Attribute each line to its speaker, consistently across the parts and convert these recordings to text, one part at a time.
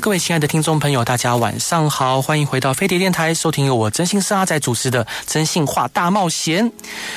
Speaker 1: 各位亲爱的听众朋友，大家晚上好，欢迎回到飞碟电台，收听由我征信师阿仔主持的《真心话大冒险》。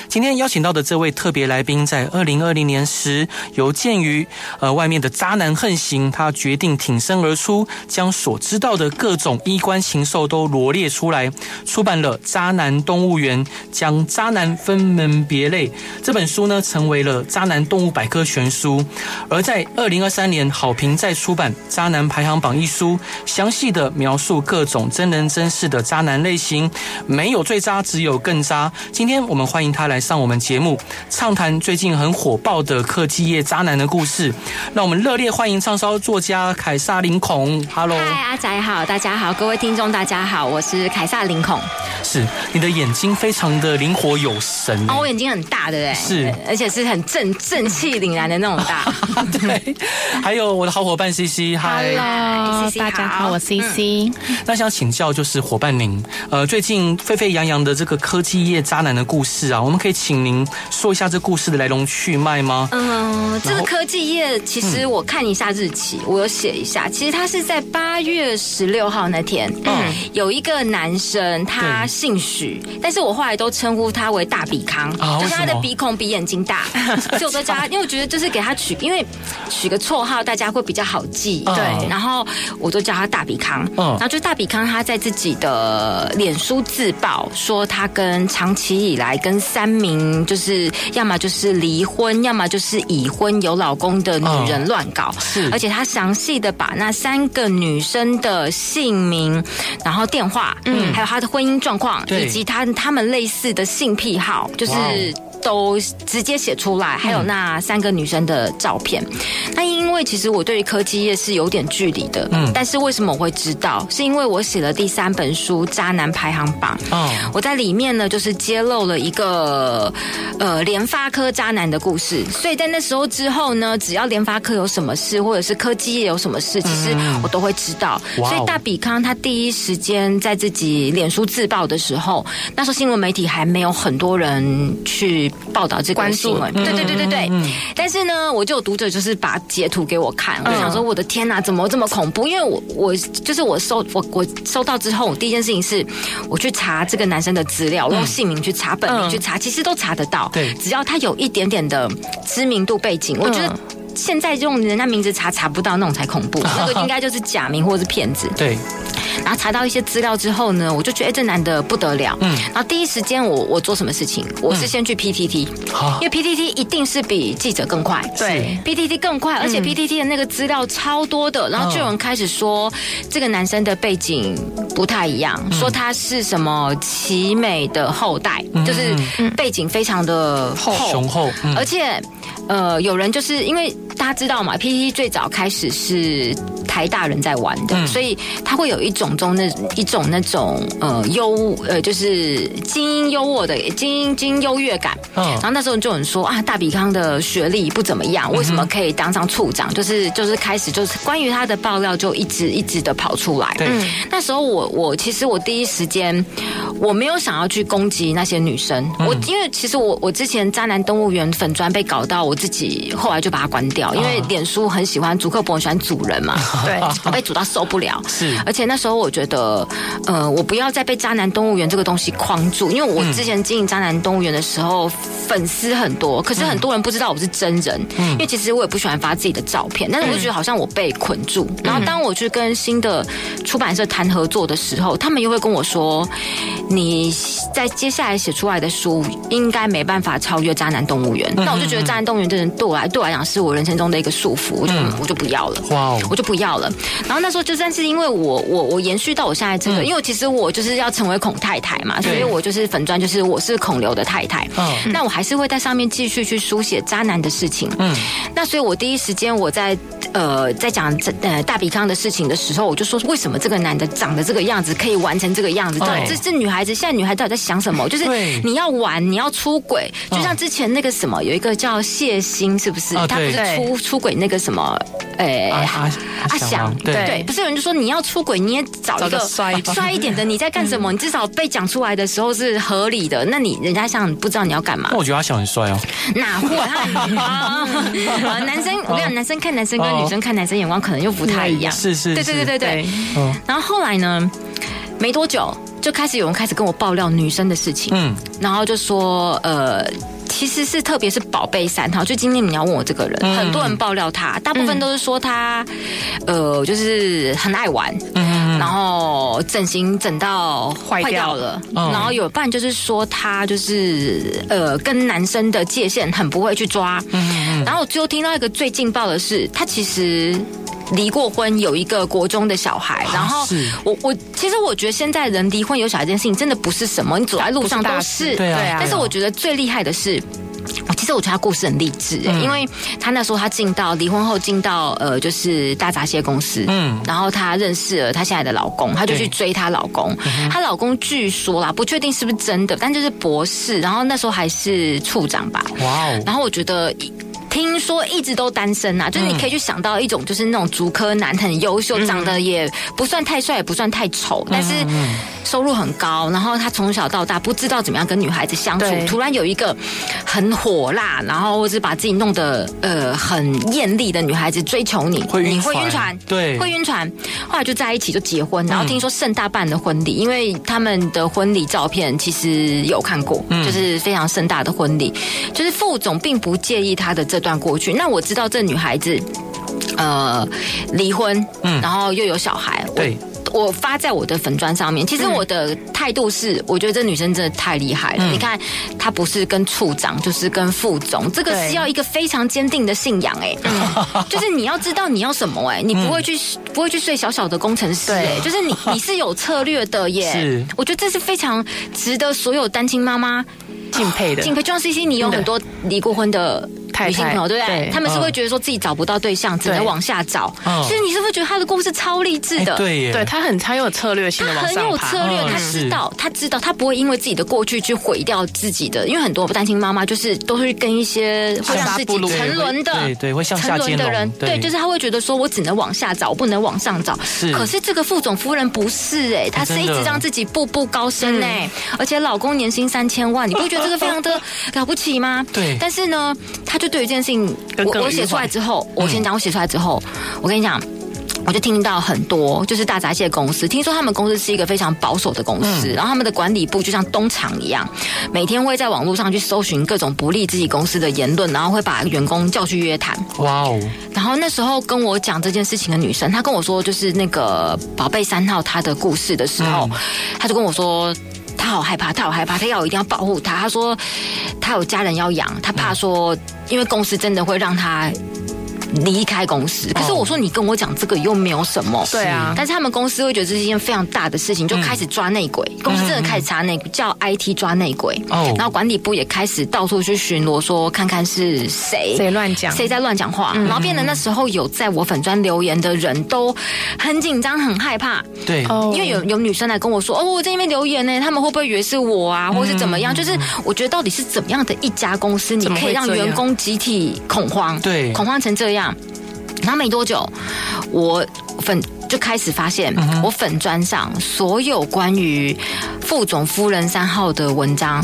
Speaker 1: 今天邀请到的这位特别来宾，在二零二零年时，由鉴于呃外面的渣男横行，他决定挺身而出，将所知道的各种衣冠禽兽都罗列出来，出版了《渣男动物园》，将渣男分门别类。这本书呢，成为了渣男动物百科全书。而在二零二三年，好评再出版《渣男排行榜》。一书详细的描述各种真人真事的渣男类型，没有最渣，只有更渣。今天我们欢迎他来上我们节目，畅谈最近很火爆的科技业渣男的故事。那我们热烈欢迎畅销作家凯撒林孔。Hello，
Speaker 2: 嗨，阿仔好，大家好，各位听众大家好，我是凯撒林孔。
Speaker 1: 是你的眼睛非常的灵活有神
Speaker 2: 哦，我眼睛很大，对不对？
Speaker 1: 是，
Speaker 2: 而且是很正正气凛然的那种大。
Speaker 1: 对，还有我的好伙伴 CC，嗨。
Speaker 3: 大家好，我 CC。
Speaker 1: 嗯、那想请教，就是伙伴您，呃，最近沸沸扬扬的这个科技业渣男的故事啊，我们可以请您说一下这故事的来龙去脉吗？
Speaker 2: 嗯，这个科技业其实我看一下日期，嗯、我有写一下，其实他是在八月十六号那天，嗯，有一个男生，他姓许，但是我后来都称呼他为大鼻康，啊、就是他的鼻孔比眼睛大，所以我都叫他，因为我觉得就是给他取，因为取个绰号，大家会比较好记，对，然后。我都叫他大比康，嗯，然后就大比康，他在自己的脸书自曝说，他跟长期以来跟三名就是要么就是离婚，要么就是已婚有老公的女人乱搞，是，而且他详细的把那三个女生的姓名，然后电话，嗯，还有他的婚姻状况，以及他他们类似的性癖好，就是。都直接写出来，还有那三个女生的照片。那因为其实我对于科技业是有点距离的，嗯，但是为什么我会知道？是因为我写了第三本书《渣男排行榜》，哦，我在里面呢就是揭露了一个呃联发科渣男的故事。所以在那时候之后呢，只要联发科有什么事，或者是科技业有什么事，其实我都会知道。所以大比康他第一时间在自己脸书自曝的时候，那时候新闻媒体还没有很多人去。报道这个新闻，对对对对对。嗯、但是呢，我就有读者就是把截图给我看，我想说我的天哪，怎么这么恐怖？因为我我就是我收我我收到之后，我第一件事情是我去查这个男生的资料，我用姓名去查，本名去查，其实都查得到。对，只要他有一点点的知名度背景，我觉得现在用人家名字查查不到那种才恐怖，那个应该就是假名或者是骗子。对。然后查到一些资料之后呢，我就觉得哎，这男的不得了。嗯。然后第一时间我我做什么事情？我是先去 PTT，因为 PTT 一定是比记者更快。对，PTT 更快，而且 PTT 的那个资料超多的。然后就有人开始说这个男生的背景不太一样，说他是什么奇美的后代，就是背景非常的厚雄厚，而且呃，有人就是因为大家知道嘛，PPT 最早开始是台大人在玩的，所以他会有一种。中那一种那种呃优呃就是精英优渥的精英精英优越感，嗯，然后那时候就有人说啊，大比康的学历不怎么样，为什么可以当上处长？就是就是开始就是关于他的爆料就一直一直的跑出来。嗯，那时候我我其实我第一时间我没有想要去攻击那些女生，我因为其实我我之前渣男动物园粉砖被搞到，我自己后来就把它关掉，因为脸书很喜欢祖克伯很喜欢组人嘛，对，我被组到受不了，是，而且那时候。我觉得，呃，我不要再被渣男动物园这个东西框住，因为我之前经营渣男动物园的时候，粉丝很多，可是很多人不知道我是真人，因为其实我也不喜欢发自己的照片，但是我就觉得好像我被捆住。然后当我去跟新的出版社谈合作的时候，他们又会跟我说，你在接下来写出来的书应该没办法超越渣男动物园。那我就觉得渣男动物园这人对我来对我来讲是我人生中的一个束缚，我就我就不要了，哇，我就不要了。然后那时候就算是因为我我我延续到我现在这个，因为其实我就是要成为孔太太嘛，所以我就是粉砖，就是我是孔刘的太太。嗯，那我还是会在上面继续去书写渣男的事情。嗯，那所以我第一时间我在呃在讲这呃大比康的事情的时候，我就说为什么这个男的长得这个样子可以玩成这个样子？对，这这女孩子现在女孩到底在想什么？就是你要玩，你要出轨，就像之前那个什么有一个叫谢欣，是不是？他不是出出轨那个什么？哎，阿阿翔，对对，不是有人就说你要出轨，你也找一个帅帅一点的，你在干什么？你至少被讲出来的时候是合理的。那你人家像不知道你要干嘛？
Speaker 1: 那我觉得阿翔很帅哦。
Speaker 2: 哪会？男生，我跟你讲，男生看男生跟女生看男生眼光可能又不太一样。
Speaker 1: 是是，
Speaker 2: 对对对对对。然后后来呢，没多久就开始有人开始跟我爆料女生的事情。嗯，然后就说呃。其实是特别是宝贝三号，就今天你要问我这个人，嗯、很多人爆料他，大部分都是说他，嗯、呃，就是很爱玩，嗯，然后整形整到坏掉了，掉然后有半就是说他就是呃跟男生的界限很不会去抓，嗯，然后我最后听到一个最劲爆的是，他其实。离过婚，有一个国中的小孩，然后我我其实我觉得现在人离婚有小孩这件事情真的不是什么，你走在路上都是，对啊。但是我觉得最厉害的是，其实我觉得他故事很励志，因为他那时候他进到离婚后进到呃就是大闸蟹公司，嗯，然后他认识了他现在的老公，他就去追她老公，她老公据说啦，不确定是不是真的，但就是博士，然后那时候还是处长吧，哇哦，然后我觉得。听说一直都单身呐、啊，就是你可以去想到一种，就是那种足科男，很优秀，长得也不算太帅，也不算太丑，但是收入很高。然后他从小到大不知道怎么样跟女孩子相处，突然有一个很火辣，然后或是把自己弄得呃很艳丽的女孩子追求你，会你会晕船，对，会晕船。后来就在一起就结婚，然后听说盛大办的婚礼，因为他们的婚礼照片其实有看过，就是非常盛大的婚礼，就是副总并不介意他的这。段过去，那我知道这女孩子，呃，离婚，嗯，然后又有小孩，对，我，我发在我的粉砖上面。其实我的态度是，我觉得这女生真的太厉害了。嗯、你看，她不是跟处长，就是跟副总，这个是要一个非常坚定的信仰、欸，哎、嗯，就是你要知道你要什么、欸，哎，你不会去，嗯、不会去睡小小的工程师、欸，哎，就是你 你是有策略的耶，是，我觉得这是非常值得所有单亲妈妈敬佩的，敬佩。就像 CC，你有很多离过婚的。女性朋友对不对？他们是会觉得说自己找不到对象，只能往下找。其实你是不是觉得他的故事超励志的？
Speaker 1: 对，
Speaker 3: 对他很他有策略性的往上爬。
Speaker 2: 他很有策略，他知道，他知道，他不会因为自己的过去去毁掉自己的。因为很多单亲妈妈就是都会跟一些会让自己沉沦的，
Speaker 1: 对对，会向下兼容的人。
Speaker 2: 对，就是他会觉得说我只能往下找，我不能往上找。是，可是这个副总夫人不是哎，她是一直让自己步步高升哎，而且老公年薪三千万，你不会觉得这个非常的 了不起吗？对。但是呢，他就对一件事情。我我写出来之后，我先讲，我写出来之后，我跟你讲，我就听到很多，就是大闸蟹公司，听说他们公司是一个非常保守的公司，然后他们的管理部就像东厂一样，每天会在网络上去搜寻各种不利自己公司的言论，然后会把员工叫去约谈。哇哦！然后那时候跟我讲这件事情的女生，她跟我说，就是那个宝贝三号她的故事的时候，她就跟我说。他好害怕，他好害怕，他要一定要保护他。他说他有家人要养，他怕说，因为公司真的会让他。离开公司，可是我说你跟我讲这个又没有什么，对啊，但是他们公司会觉得这是一件非常大的事情，就开始抓内鬼，公司真的开始查内鬼，叫 IT 抓内鬼，哦，然后管理部也开始到处去巡逻，说看看是谁谁乱讲，谁在乱讲话，然后变得那时候有在我粉专留言的人都很紧张很害怕，对，因为有有女生来跟我说，哦，我在那边留言呢，他们会不会以为是我啊，或是怎么样？就是我觉得到底是怎么样的一家公司，你可以让员工集体恐慌，对，恐慌成这样。然后没多久，我粉就开始发现，我粉砖上所有关于副总夫人三号的文章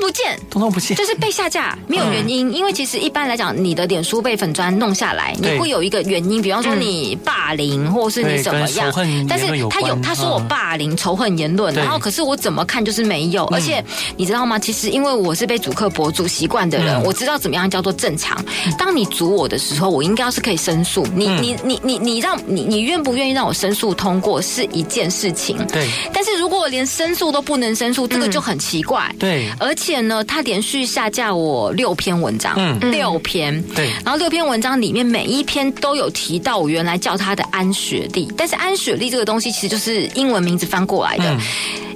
Speaker 2: 不见，
Speaker 1: 通通不见，
Speaker 2: 就是被下架，没有原因。因为其实一般来讲，你的脸书被粉砖弄下来，你会有一个原因，比方说你霸凌，或是你怎么样。但是他有他说我霸凌、仇恨言论，然后可是我怎么看就是没有。而且你知道吗？其实因为我是被主客博主习惯的人，我知道怎么样叫做正常。当你阻我的时候，我应该要是可以申诉。你你你你你让你你愿不愿意让我申诉通过是一件事情。对。但是如果我连申诉都不能申诉，这个就很奇怪。对。而且。且呢，他连续下架我六篇文章，嗯，六篇，对，然后六篇文章里面每一篇都有提到我原来叫他的安雪莉，但是安雪莉这个东西其实就是英文名字翻过来的。嗯。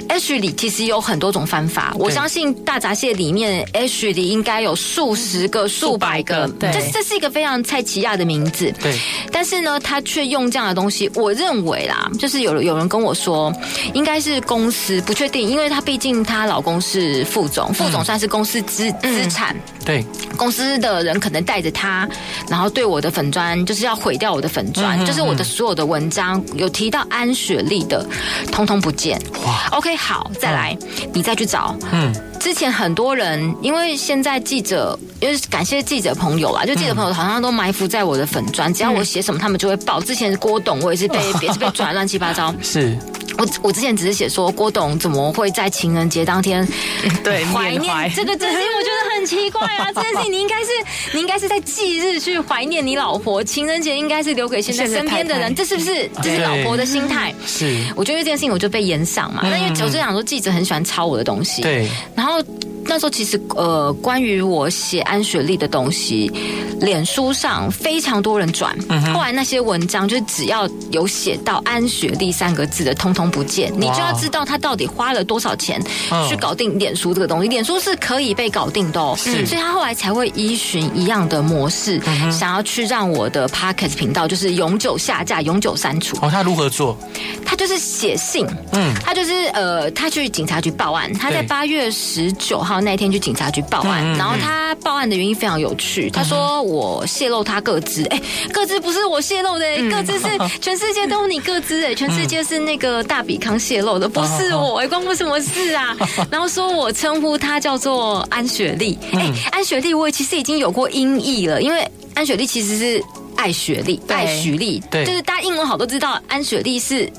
Speaker 2: Ashley 其实有很多种翻法，我相信大闸蟹里面 Ashley 应该有数十个、数百个，
Speaker 3: 对，
Speaker 2: 这这是一个非常蔡奇亚的名字，
Speaker 1: 对。
Speaker 2: 但是呢，他却用这样的东西，我认为啦，就是有有人跟我说，应该是公司不确定，因为她毕竟她老公是副总，副总算是公司资资产，
Speaker 1: 对，
Speaker 2: 公司的人可能带着他，然后对我的粉砖就是要毁掉我的粉专，就是我的所有的文章有提到安雪莉的，通通不见。哇，OK，好，再来，你再去找，嗯。之前很多人，因为现在记者，因为感谢记者朋友啦，就记者朋友好像都埋伏在我的粉专，只要我写什么，他们就会报。之前是郭董，我也是被 也是被转乱七八糟。
Speaker 1: 是，
Speaker 2: 我我之前只是写说郭董怎么会在情人节当天
Speaker 3: 对
Speaker 2: 怀念这个真心，我觉得很奇怪啊！这件事情你应该是你应该是在忌日去怀念你老婆，情人节应该是留给现在身边的人，这是不是这是老婆的心态？
Speaker 1: 是，我
Speaker 2: 觉得这件事情我就被延上嘛。那因为我就想说记者很喜欢抄我的东西，
Speaker 1: 对，
Speaker 2: 然后。那时候其实呃，关于我写安雪莉的东西，脸书上非常多人转。后来那些文章就是只要有写到安雪莉三个字的，通通不见。你就要知道他到底花了多少钱去搞定脸书这个东西。脸书是可以被搞定的哦，所以他后来才会依循一样的模式，想要去让我的 Pocket 频道就是永久下架、永久删除。
Speaker 1: 哦，他如何做？
Speaker 2: 他就是写信，嗯，他就是呃，他去警察局报案，他在八月十九号。那天去警察局报案，然后他报案的原因非常有趣。他说我泄露他个资，哎，个资不是我泄露的，个资是 全世界都有你个资，哎，全世界是那个大比康泄露的，不是我，哎，关我什么事啊？然后说我称呼他叫做安雪莉，哎，安雪莉，我其实已经有过音译了，因为安雪莉其实是爱雪莉，爱许莉，对，就是大家英文好都知道，安雪莉是。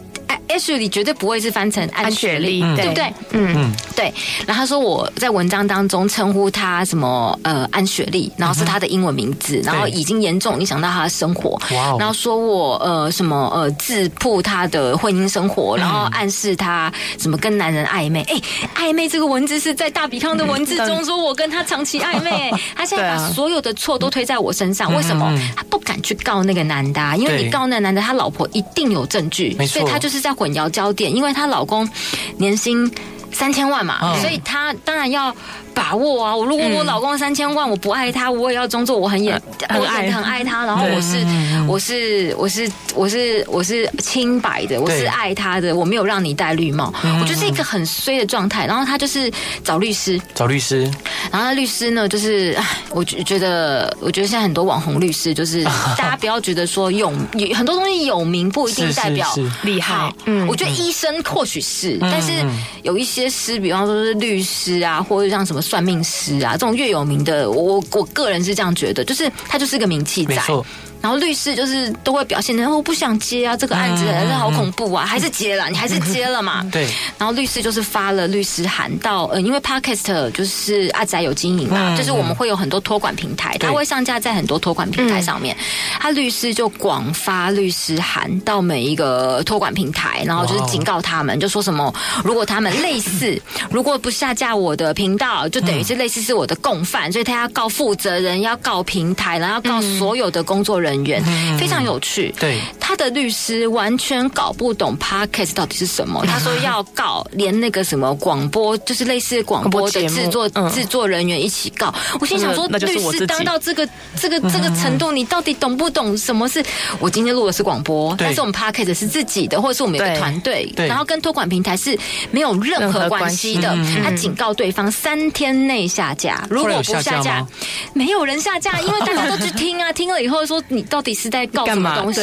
Speaker 2: Ashley 绝对不会是翻成安雪莉，对不对？嗯，对。然后他说我在文章当中称呼他什么呃安雪莉，然后是他的英文名字，然后已经严重影响到他的生活。然后说我呃什么呃自曝他的婚姻生活，然后暗示他什么跟男人暧昧。哎，暧昧这个文字是在大比康的文字中说我跟他长期暧昧。他现在把所有的错都推在我身上，为什么？他不敢去告那个男的，因为你告那个男的，他老婆一定有证据，所以他就是在。混淆焦点，因为她老公年薪三千万嘛，哦、所以她当然要。把握啊！我如果我老公三千万，我不爱他，我也要装作我很演，很爱很爱他。然后我是我是我是我是我是清白的，我是爱他的，我没有让你戴绿帽。我就是一个很衰的状态。然后他就是找律师，
Speaker 1: 找律师。
Speaker 2: 然后律师呢，就是我觉觉得，我觉得现在很多网红律师，就是 大家不要觉得说有很多东西有名不一定代表厉害。嗯，我觉得医生或许是，但是有一些师，比方说是律师啊，或者像什么。算命师啊，这种越有名的，我我个人是这样觉得，就是他就是个名气在。然后律师就是都会表现的，我不想接啊，这个案子还是好恐怖啊，还是接了，你还是 接了嘛。对。然后律师就是发了律师函到，呃，因为 Podcast 就是阿仔有经营嘛，就是我们会有很多托管平台，他会上架在很多托管平台上面。他律师就广发律师函到每一个托管平台，然后就是警告他们，就说什么，如果他们类似，如果不下架我的频道，就等于是类似是我的共犯，所以他要告负责人，要告平台，然后要告所有的工作人员。人员非常有趣，对他的律师完全搞不懂 Podcast 到底是什么。他说要告，连那个什么广播，就是类似广播的制作制作人员一起告。我心想说，律师当到这个这个这个程度，你到底懂不懂什么是？我今天录的是广播，但是我们 Podcast 是自己的，或者是我们有个团队，然后跟托管平台是没有任何关系的。他警告对方三天内下架，如果不下架，没有人下架，因为大家都去听啊，听了以后说你。到底是在告什么东西？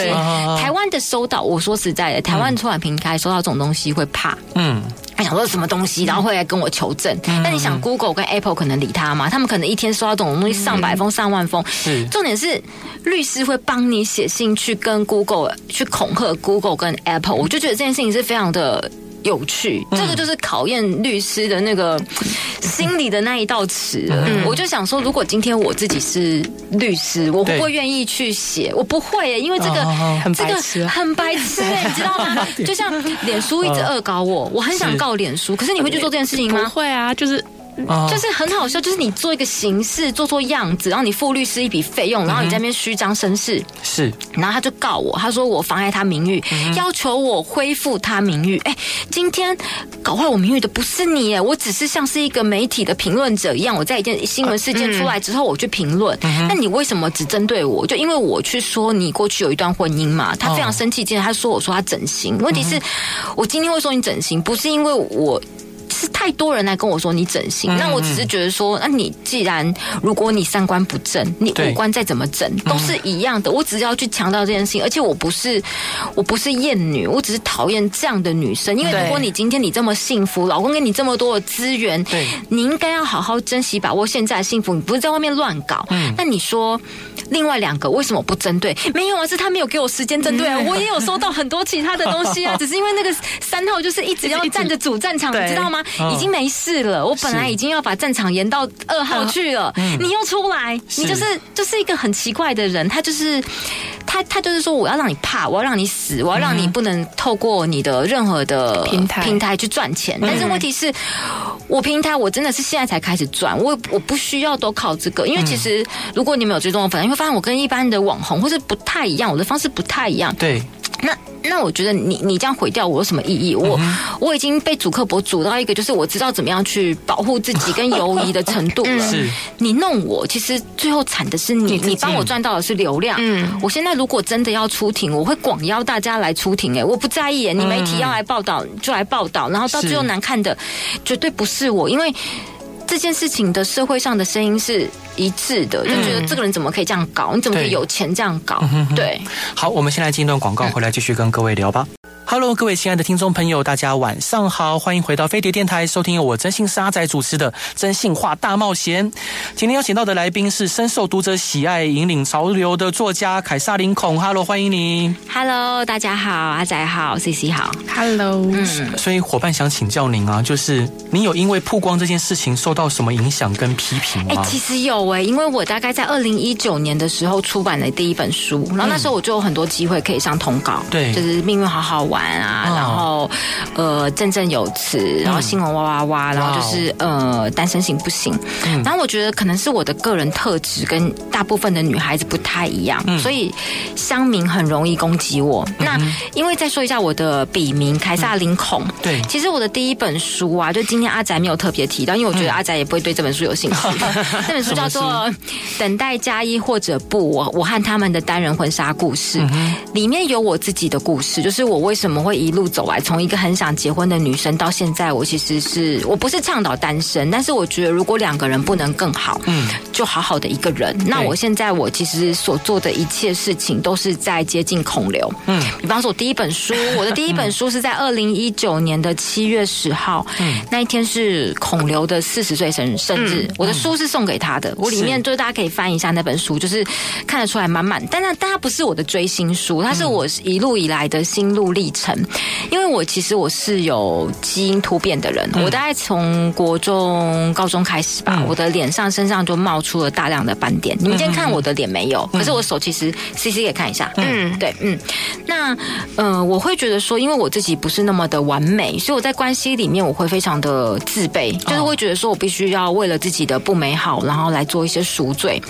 Speaker 2: 台湾的收到，我说实在的，台湾出版平台收到这种东西会怕，嗯，他想说什么东西，然后会来跟我求证。那你想，Google 跟 Apple 可能理他吗？他们可能一天收到这种东西上百封、上万封。是，重点是律师会帮你写信去跟 Google 去恐吓 Google 跟 Apple。我就觉得这件事情是非常的。有趣，这个就是考验律师的那个心里的那一道尺。嗯，我就想说，如果今天我自己是律师，我会不会愿意去写？我不会，因为这个很白痴，很白痴，你知道吗？就像脸书一直恶搞我，我很想告脸书，可是你会去做这件事情吗？
Speaker 3: 不会啊，就是。
Speaker 2: 就是很好笑，就是你做一个形式，做做样子，然后你付律师一笔费用，然后你在那边虚张声势，
Speaker 1: 是，
Speaker 2: 然后他就告我，他说我妨碍他名誉，嗯、要求我恢复他名誉。哎，今天搞坏我名誉的不是你，哎，我只是像是一个媒体的评论者一样，我在一件新闻事件出来之后，我去评论。那、嗯、你为什么只针对我？就因为我去说你过去有一段婚姻嘛？他非常生气，今天他说我说他整形，问题是，我今天会说你整形，不是因为我。是太多人来跟我说你整形，那我只是觉得说，那你既然如果你三观不正，你五官再怎么整都是一样的。我只是要去强调这件事情，而且我不是我不是厌女，我只是讨厌这样的女生。因为如果你今天你这么幸福，老公给你这么多的资源，你应该要好好珍惜把握现在的幸福。你不是在外面乱搞。那你说另外两个为什么不针对？没有啊，是他没有给我时间针对啊。我也有收到很多其他的东西啊，只是因为那个三号就是一直要站着主战场，你知道吗？已经没事了，我本来已经要把战场延到二号去了，嗯、你又出来，你就是就是一个很奇怪的人，他就是他他就是说我要让你怕，我要让你死，我要让你不能透过你的任何的平台。平台去赚钱。但是问题是，我平台我真的是现在才开始赚，我我不需要都靠这个，因为其实如果你没有追踪我粉，你会发现我跟一般的网红或是不太一样，我的方式不太一样。
Speaker 1: 对。
Speaker 2: 那那我觉得你你这样毁掉我有什么意义？我、嗯、我已经被主客博主到一个，就是我知道怎么样去保护自己跟犹疑的程度了。是，你弄我，其实最后惨的是你，你帮我赚到的是流量。嗯，我现在如果真的要出庭，我会广邀大家来出庭。哎，我不在意，你媒体要来报道就来报道，然后到最后难看的绝对不是我，因为。这件事情的社会上的声音是一致的，就觉得这个人怎么可以这样搞？你怎么可以有钱这样搞？对，
Speaker 1: 好，我们先来进一段广告，回来继续跟各位聊吧。Hello，各位亲爱的听众朋友，大家晚上好，欢迎回到飞碟电台，收听由我征信社阿宅主持的《真性话大冒险》。今天邀请到的来宾是深受读者喜爱、引领潮流的作家凯撒林孔。Hello，欢迎你。
Speaker 2: Hello，大家好，阿仔好，CC 好。
Speaker 3: Hello，嗯，
Speaker 1: 所以伙伴想请教您啊，就是您有因为曝光这件事情受到什么影响跟批评吗？
Speaker 2: 哎，其实有哎，因为我大概在二零一九年的时候出版了第一本书，然后那时候我就有很多机会可以上通告，对，就是命运好好玩。啊，然后呃，振振有词，然后新闻哇哇哇，然后就是呃，单身行不行？然后我觉得可能是我的个人特质跟大部分的女孩子不太一样，所以乡民很容易攻击我。那因为再说一下我的笔名凯撒林孔，对，其实我的第一本书啊，就今天阿宅没有特别提到，因为我觉得阿宅也不会对这本书有兴趣。这本书叫做《等待加一或者不》，我我和他们的单人婚纱故事，里面有我自己的故事，就是我为什么。会一路走来？从一个很想结婚的女生到现在，我其实是我不是倡导单身，但是我觉得如果两个人不能更好，嗯，就好好的一个人。那我现在我其实所做的一切事情都是在接近孔刘，嗯，比方说我第一本书，我的第一本书是在二零一九年的七月十号，嗯，那一天是孔刘的四十岁生日，生日，我的书是送给他的，我里面就是大家可以翻一下那本书，就是看得出来满满，但那但它不是我的追星书，它是我一路以来的心路历程。因为我其实我是有基因突变的人，我大概从国中、高中开始吧，我的脸上、身上就冒出了大量的斑点。你们今天看我的脸没有？可是我手其实 CC 也看一下，嗯，对，嗯，那呃，我会觉得说，因为我自己不是那么的完美，所以我在关系里面我会非常的自卑，就是会觉得说我必须要为了自己的不美好，然后来做一些赎罪。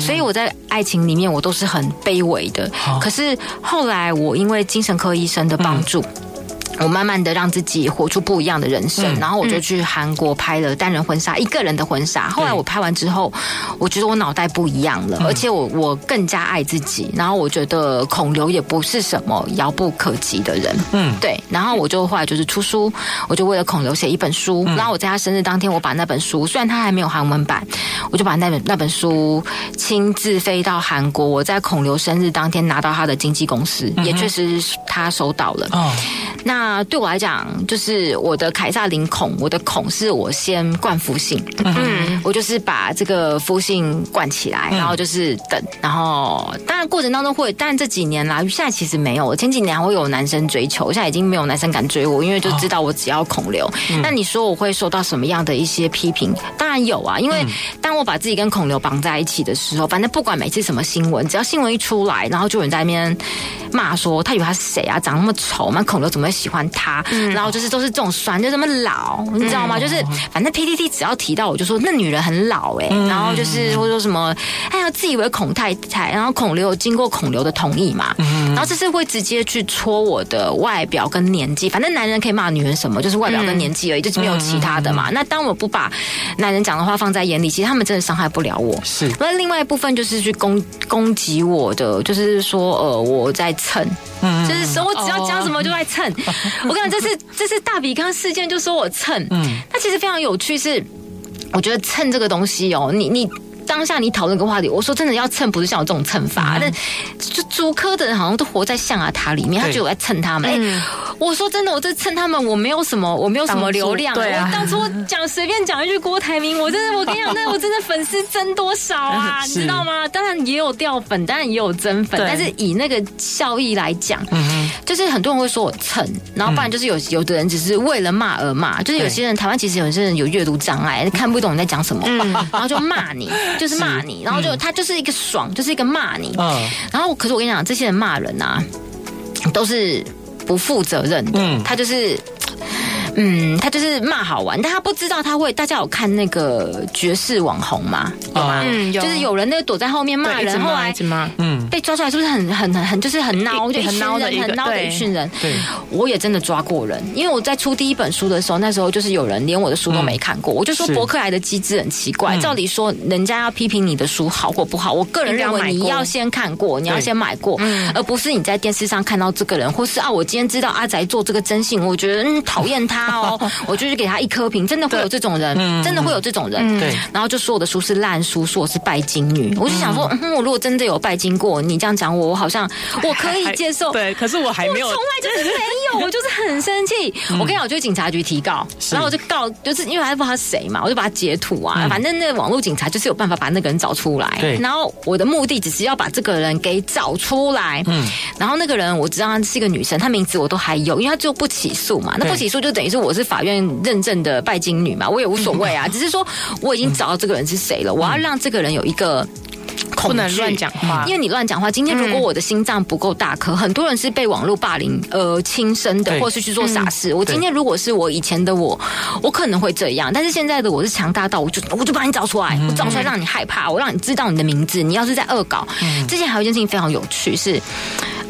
Speaker 2: 所以我在爱情里面我都是很卑微的。可是后来我因为精神科医生的帮助。我慢慢的让自己活出不一样的人生，嗯、然后我就去韩国拍了单人婚纱，嗯、一个人的婚纱。后来我拍完之后，我觉得我脑袋不一样了，嗯、而且我我更加爱自己。然后我觉得孔刘也不是什么遥不可及的人，嗯，对。然后我就后来就是出书，我就为了孔刘写一本书。嗯、然后我在他生日当天，我把那本书，虽然他还没有韩文版，我就把那本那本书亲自飞到韩国。我在孔刘生日当天拿到他的经纪公司，嗯、也确实他收到了。哦，那。那对我来讲，就是我的凯撒林孔，我的孔是我先冠夫姓，嗯，我就是把这个夫姓冠起来，然后就是等，然后当然过程当中会，但这几年啦，现在其实没有，前几年还会有男生追求，现在已经没有男生敢追我，因为就知道我只要孔流。那你说我会受到什么样的一些批评？当然有啊，因为当我把自己跟孔流绑在一起的时候，反正不管每次什么新闻，只要新闻一出来，然后就有人在那边骂说他以为他是谁啊，长那么丑，那孔刘怎么会？喜欢他，然后就是都是这种酸，就这么老，你知道吗？就是反正 PPT 只要提到我就说那女人很老哎，然后就是或者说什么哎呀自以为孔太太，然后孔刘经过孔刘的同意嘛，然后这是会直接去戳我的外表跟年纪，反正男人可以骂女人什么，就是外表跟年纪而已，就是没有其他的嘛。那当我不把男人讲的话放在眼里，其实他们真的伤害不了我。
Speaker 1: 是，
Speaker 2: 那另外一部分就是去攻攻击我的，就是说呃我在蹭，就是说我只要讲什么就在蹭。我跟你讲，这是这是大比康事件，就说我蹭。嗯，那其实非常有趣，是我觉得蹭这个东西哦，你你。当下你讨论个话题，我说真的要蹭，不是像我这种蹭法，但就竹科的人好像都活在象牙塔里面，他觉得我在蹭他们。哎，我说真的，我在蹭他们，我没有什么，我没有什么流量。对啊，我当初讲随便讲一句郭台铭，我真的，我跟你讲，那我真的粉丝增多少啊？你知道吗？当然也有掉粉，当然也有增粉，但是以那个效益来讲，就是很多人会说我蹭，然后不然就是有有的人只是为了骂而骂，就是有些人台湾其实有些人有阅读障碍，看不懂你在讲什么，然后就骂你。就是骂你，然后就他就是一个爽，就是一个骂你。然后可是我跟你讲，这些人骂人啊，都是不负责任的。他就是。嗯，他就是骂好玩，但他不知道他会。大家有看那个爵士网红吗？有吗？嗯，有。就是有人那个躲在后面骂人，后来嗯被抓出来，是不是很很很很就是很孬，就很孬的很孬的一群人。对，我也真的抓过人，因为我在出第一本书的时候，那时候就是有人连我的书都没看过，我就说博客来的机制很奇怪。照理说，人家要批评你的书好或不好，我个人认为你要先看过，你要先买过，而不是你在电视上看到这个人，或是啊，我今天知道阿宅做这个征信，我觉得嗯讨厌他。哦，我就是给他一颗评，真的会有这种人，真的会有这种人。对，然后就说我的书是烂书，说我是拜金女。我就想说，嗯，我如果真的有拜金过，你这样讲我，我好像我可以接受。
Speaker 3: 对，可是我还没有，从来
Speaker 2: 就是没有，我就是很生气。我跟你讲，我就警察局提告，然后我就告，就是因为还不知道他谁嘛，我就把他截图啊，反正那个网络警察就是有办法把那个人找出来。对，然后我的目的只是要把这个人给找出来。嗯，然后那个人我知道她是一个女生，她名字我都还有，因为她就不起诉嘛，那不起诉就等于是我是法院认证的拜金女嘛，我也无所谓啊，只是说我已经找到这个人是谁了，我要让这个人有一个
Speaker 3: 不能乱讲话，
Speaker 2: 因为你乱讲话。今天如果我的心脏不够大颗，很多人是被网络霸凌呃轻生的，或是去做傻事。我今天如果是我以前的我，我可能会这样，但是现在的我是强大到我就我就把你找出来，我找出来让你害怕，我让你知道你的名字。你要是在恶搞，之前还有一件事情非常有趣是。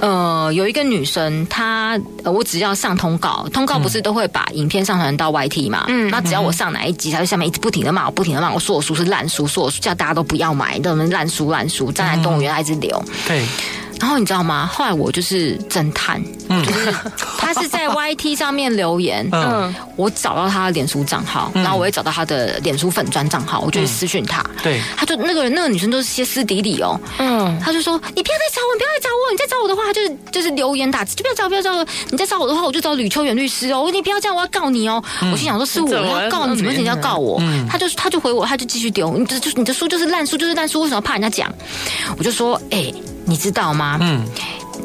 Speaker 2: 呃，有一个女生，她呃，我只要上通告，通告不是都会把影片上传到 YT 嘛？嗯，那只要我上哪一集，她就下面一直不停的骂我，不停的骂我，说我书是烂书，说我书叫大家都不要买，都烂书烂书，站在动物园还一直流。对。然后你知道吗？后来我就是侦探，就是他是在 YT 上面留言，嗯，我找到他的脸书账号，然后我也找到他的脸书粉砖账号，我就去私讯他，对，他就那个人那个女生都是歇斯底里哦，嗯，他就说你不要再找我，你不要再找我，你再找我的话就是就是留言打字，就不要找不要找我，你再找我的话我就找吕秋远律师哦，你不要这样，我要告你哦，我心想说是我要告你，怎么人家要告我？他就他就回我，他就继续丢，你这就你的书就是烂书，就是烂书，为什么怕人家讲？我就说，哎。你知道吗？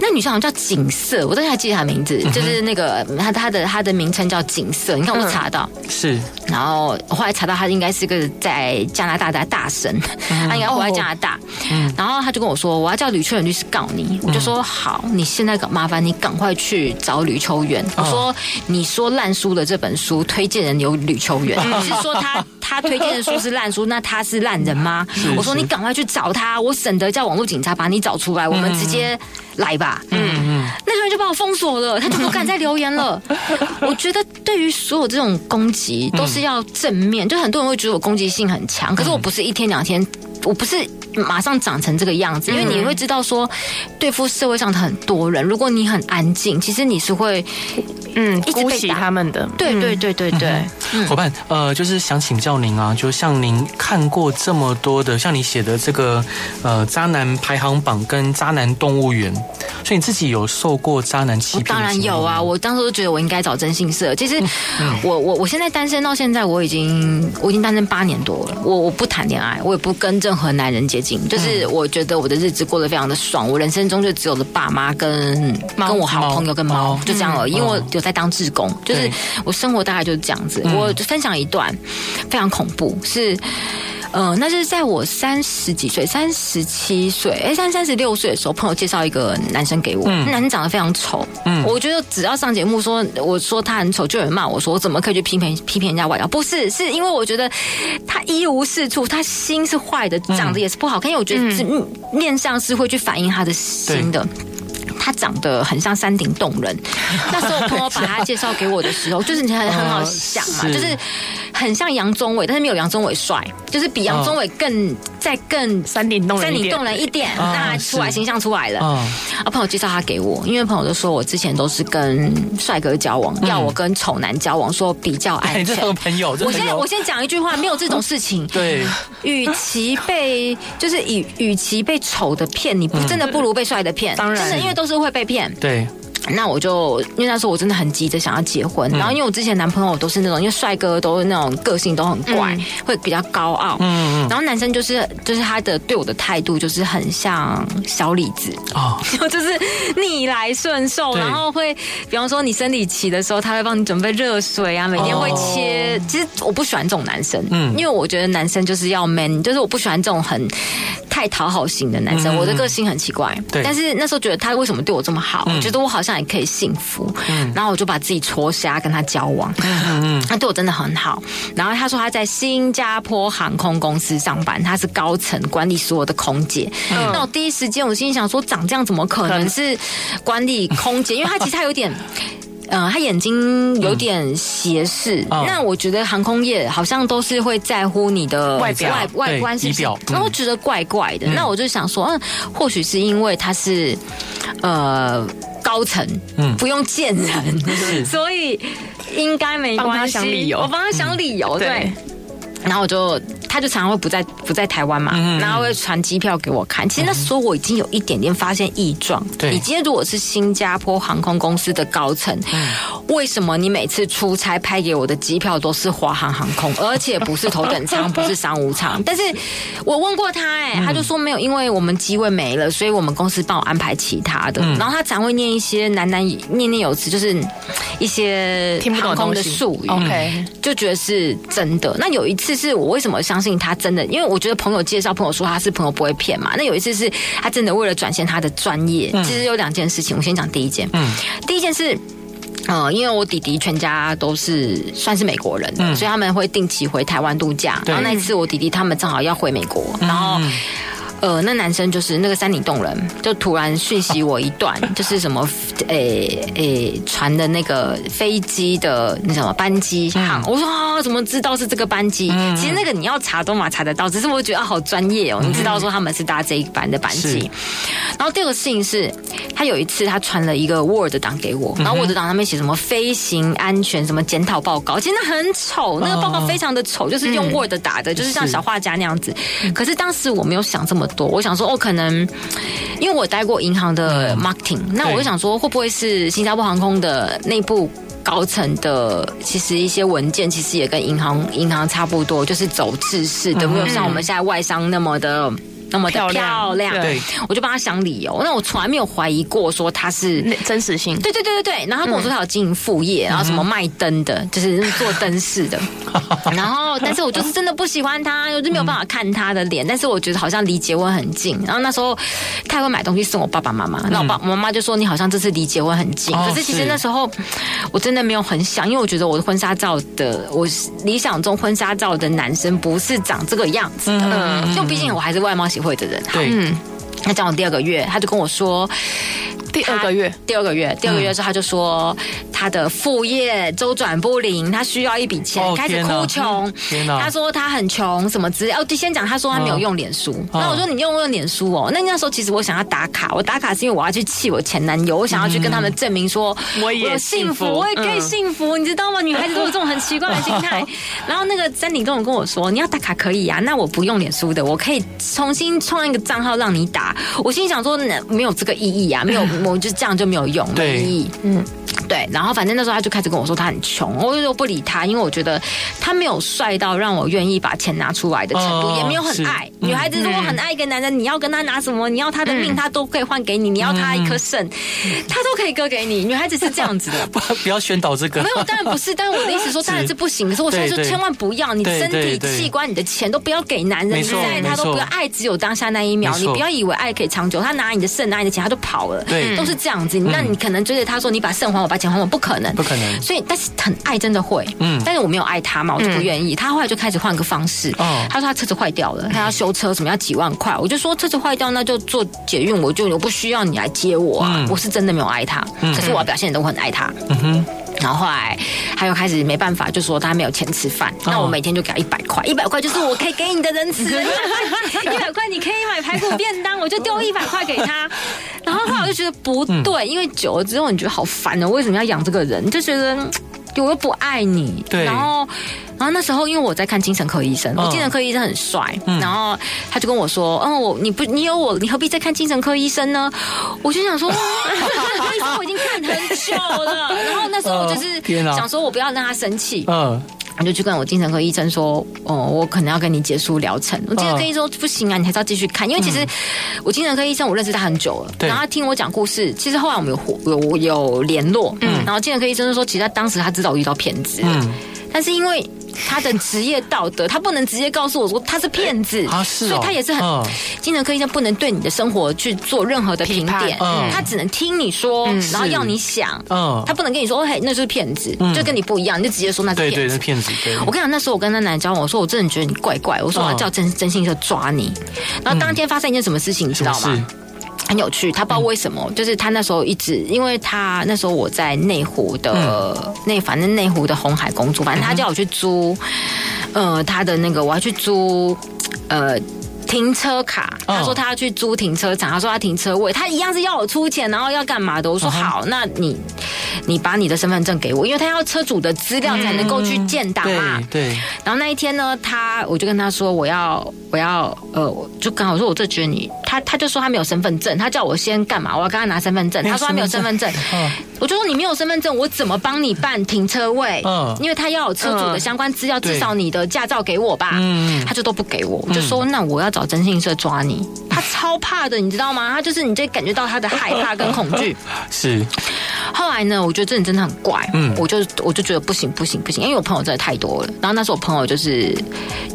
Speaker 2: 那女生好像叫景色，我当时还记得她名字，就是那个她她的她的名称叫景色。你看，我查到是，然后我后来查到她应该是个在加拿大的大神，她应该活在加拿大。然后她就跟我说，我要叫吕秋远律师告你。我就说好，你现在麻烦你赶快去找吕秋远。我说你说烂书的这本书推荐人有吕秋远，你是说他他推荐的书是烂书，那他是烂人吗？我说你赶快去找他，我省得叫网络警察把你找出来，我们直接来吧。嗯嗯，那个人就把我封锁了，他就不敢再留言了。我觉得对于所有这种攻击都是要正面，就很多人会觉得我攻击性很强，可是我不是一天两天，我不是马上长成这个样子，因为你会知道说，对付社会上的很多人，如果你很安静，其实你是会。嗯，一直被他们的，对对对对对。
Speaker 1: 伙伴，呃，就是想请教您啊，就像您看过这么多的，像你写的这个呃渣男排行榜跟渣男动物园，所以你自己有受过渣男欺骗？
Speaker 2: 当然有啊，我当时都觉得我应该找征信社。其实我我我现在单身到现在，我已经我已经单身八年多了。我我不谈恋爱，我也不跟任何男人接近，就是我觉得我的日子过得非常的爽。我人生中就只有了爸妈跟跟我好朋友跟猫，就这样而已。因为我有在当志工，就是我生活大概就是这样子。我就分享一段非常恐怖，是呃，那是在我三十几岁，三十七岁，哎，三三十六岁的时候，朋友介绍一个男生给我，嗯、男生长得非常丑，嗯，我觉得只要上节目说我说他很丑，就有人骂我说我怎么可以去批评批评人家外表？不是，是因为我觉得他一无是处，他心是坏的，长得也是不好看，嗯、因为我觉得是面相是会去反映他的心的。他长得很像山顶洞人，那时候我朋友把他介绍给我的时候，就是你很很好想嘛，就是很像杨宗纬，但是没有杨宗纬帅，就是比杨宗纬更再更
Speaker 3: 山顶洞
Speaker 2: 山顶洞人一点，那出来形象出来了。啊，朋友介绍他给我，因为朋友都说我之前都是跟帅哥交往，要我跟丑男交往，说比较安全。
Speaker 1: 朋友，
Speaker 2: 我先我先讲一句话，没有这种事情。
Speaker 1: 对，
Speaker 2: 与其被就是与与其被丑的骗，你不真的不如被帅的骗。当然，真的因为都是。都会被骗，
Speaker 1: 对。
Speaker 2: 那我就因为那时候我真的很急着想要结婚，然后因为我之前男朋友都是那种，因为帅哥都是那种个性都很怪，会比较高傲，嗯嗯，然后男生就是就是他的对我的态度就是很像小李子哦，就是逆来顺受，然后会比方说你生理期的时候，他会帮你准备热水啊，每天会切。其实我不喜欢这种男生，嗯，因为我觉得男生就是要 man，就是我不喜欢这种很太讨好型的男生，我的个性很奇怪，对。但是那时候觉得他为什么对我这么好，我觉得我好像。可以幸福，嗯，然后我就把自己戳瞎跟他交往，嗯嗯，他对我真的很好。然后他说他在新加坡航空公司上班，他是高层管理所有的空姐。嗯，那我第一时间我心里想说，长这样怎么可能是管理空姐？因为他其实他有点，呃，他眼睛有点斜视。嗯，那我觉得航空业好像都是会在乎你的外表、外外观是不是，然后我觉得怪怪的。嗯，那我就想说，嗯，或许是因为他是，呃。高层，嗯，不用见人，嗯、所以应该没关系。帮他想理由，我帮他想理由。对然后我就，他就常常会不在不在台湾嘛，嗯、然后会传机票给我看。其实那时候我已经有一点点发现异状。对，你今天如果是新加坡航空公司的高层，嗯、为什么你每次出差拍给我的机票都是华航航空，而且不是头等舱，不是商务舱？但是我问过他、欸，哎，他就说没有，因为我们机位没了，所以我们公司帮我安排其他的。嗯、然后他常会念一些喃喃念念有词，就是一些航空的术语，OK，就觉得是真的。那有一次。这是我为什么相信他真的？因为我觉得朋友介绍，朋友说他是朋友不会骗嘛。那有一次是他真的为了展现他的专业。其实有两件事情，我先讲第一件。嗯，第一件是，呃，因为我弟弟全家都是算是美国人，所以他们会定期回台湾度假。然后那一次我弟弟他们正好要回美国，然后。呃，那男生就是那个山顶洞人，就突然讯息我一段，就是什么，诶、欸、诶，传、欸、的那个飞机的那什么班机号，我说啊，怎么知道是这个班机？其实那个你要查都嘛查得到，只是我觉得好专业哦，你知道说他们是搭这一班的班机。然后第二个事情是，他有一次他传了一个 Word 档给我，然后 Word 档上面写什么飞行安全什么检讨报告，其实那很丑，那个报告非常的丑，就是用 Word 打的，就是像小画家那样子。可是当时我没有想这么。多，我想说，哦，可能因为我待过银行的 marketing，嗯，那我就想说，会不会是新加坡航空的内部高层的，其实一些文件其实也跟银行银行差不多，就是走制式的，没有像我们现在外商那么的。那么的漂亮，对，我就帮他想理由。那我从来没有怀疑过说他是
Speaker 3: 真实性。
Speaker 2: 对对对对对。然后他跟我说他有经营副业，然后什么卖灯的，就是做灯饰的。然后，但是我就是真的不喜欢他，我就没有办法看他的脸。但是我觉得好像离结婚很近。然后那时候他还会买东西送我爸爸妈妈，那我爸我妈妈就说你好像这次离结婚很近。可是其实那时候我真的没有很想，因为我觉得我的婚纱照的我理想中婚纱照的男生不是长这个样子的，就毕竟我还是外貌协会的人，对，嗯，他讲我第二个月，他就跟我说。
Speaker 3: 第二个月，
Speaker 2: 第二个月，第二个月的时候，他就说他的副业周转不灵，他需要一笔钱，开始哭穷。他说他很穷，什么之类。哦，先讲，他说他没有用脸书。那我说你用不用脸书哦？那那时候其实我想要打卡，我打卡是因为我要去气我前男友，我想要去跟他们证明说我也幸福，我也可以幸福，你知道吗？女孩子都有这种很奇怪的心态。然后那个山顶洞跟我说，你要打卡可以啊，那我不用脸书的，我可以重新创一个账号让你打。我心想说，那没有这个意义啊，没有。我就这样就没有用，没意义。嗯，对，然后反正那时候他就开始跟我说他很穷，我就不理他，因为我觉得他没有帅到让我愿意把钱拿出来的程度，哦、也没有很爱。女孩子如果很爱一个男人，你要跟他拿什么？你要他的命，他都可以换给你；你要他一颗肾，他都可以割给你。女孩子是这样子的，
Speaker 1: 不不要宣导这个。
Speaker 2: 没有，当然不是。但是我的意思说，当然是不行。可是我现在说，千万不要，你身体器官、你的钱都不要给男人，你在他都不要爱，只有当下那一秒。你不要以为爱可以长久，他拿你的肾，拿你的钱，他就跑了。对，都是这样子。那你可能追着他说：“你把肾还我，把钱还我。”不可能，
Speaker 1: 不可能。
Speaker 2: 所以，但是很爱，真的会。嗯。但是我没有爱他嘛，我就不愿意。他后来就开始换个方式。哦。他说他车子坏掉了，他要修车，什么要几万块。我就说车子坏掉，那就坐捷运，我就我不需要你来接我啊。我是真的没有爱他，可是我表现的都很爱他。嗯哼。然后后来他又开始没办法，就说他没有钱吃饭。那我每天就给他一百块，一百块就是我可以给你的仁慈。一百块你可以买排骨便当，我就丢一百块给他。然后后来我就觉得不对，因为久了之后你觉得好烦哦，为什么要养这个人？就觉得。我又不爱你，对，然后，然后那时候因为我在看精神科医生，我精神科医生很帅，然后他就跟我说：“嗯，我你不你有我，你何必再看精神科医生呢？”我就想说，医生我已经看很久了，然后那时候我就是想说我不要让他生气，嗯。我就去跟我精神科医生说，哦，我可能要跟你结束疗程。我精神科医生说不行啊，你还是要继续看，因为其实我精神科医生我认识他很久了，然后他听我讲故事，其实后来我们有有有联络，嗯，然后精神科医生就说，其实他当时他知道我遇到骗子，嗯，但是因为。他的职业道德，他不能直接告诉我说他是骗子，啊是哦、所以他也是很精神科医生不能对你的生活去做任何的评点，嗯、他只能听你说，嗯、然后要你想，嗯、他不能跟你说，嘿，那就是骗子，嗯、就跟你不一样，你就直接说那是骗子，对对，是骗子。我跟你讲，那时候我跟那男人交往，我说我真的觉得你怪怪，我说我要叫真真心社抓你，然后当天发生一件什么事情，你知道吗？很有趣，他不知道为什么，嗯、就是他那时候一直，因为他那时候我在内湖的内，嗯、反正内湖的红海工作，反正他叫我去租，呃，他的那个我要去租，呃。停车卡，他说他要去租停车场，他说他停车位，他一样是要我出钱，然后要干嘛的？我说好，那你你把你的身份证给我，因为他要车主的资料才能够去建档嘛。对。然后那一天呢，他我就跟他说我要我要呃，我就刚好说我这觉得你，他他就说他没有身份证，他叫我先干嘛？我要跟他拿身份证，他说他没有身份证，我就说你没有身份证，我怎么帮你办停车位？嗯，因为他要有车主的相关资料，至少你的驾照给我吧。嗯，他就都不给我，我就说那我要找。找征信社抓你，他超怕的，你知道吗？他就是你就感觉到他的害怕跟恐惧。是。后来呢，我觉得这人真的很怪，嗯，我就我就觉得不行不行不行，因为我朋友真的太多了。然后那时候我朋友就是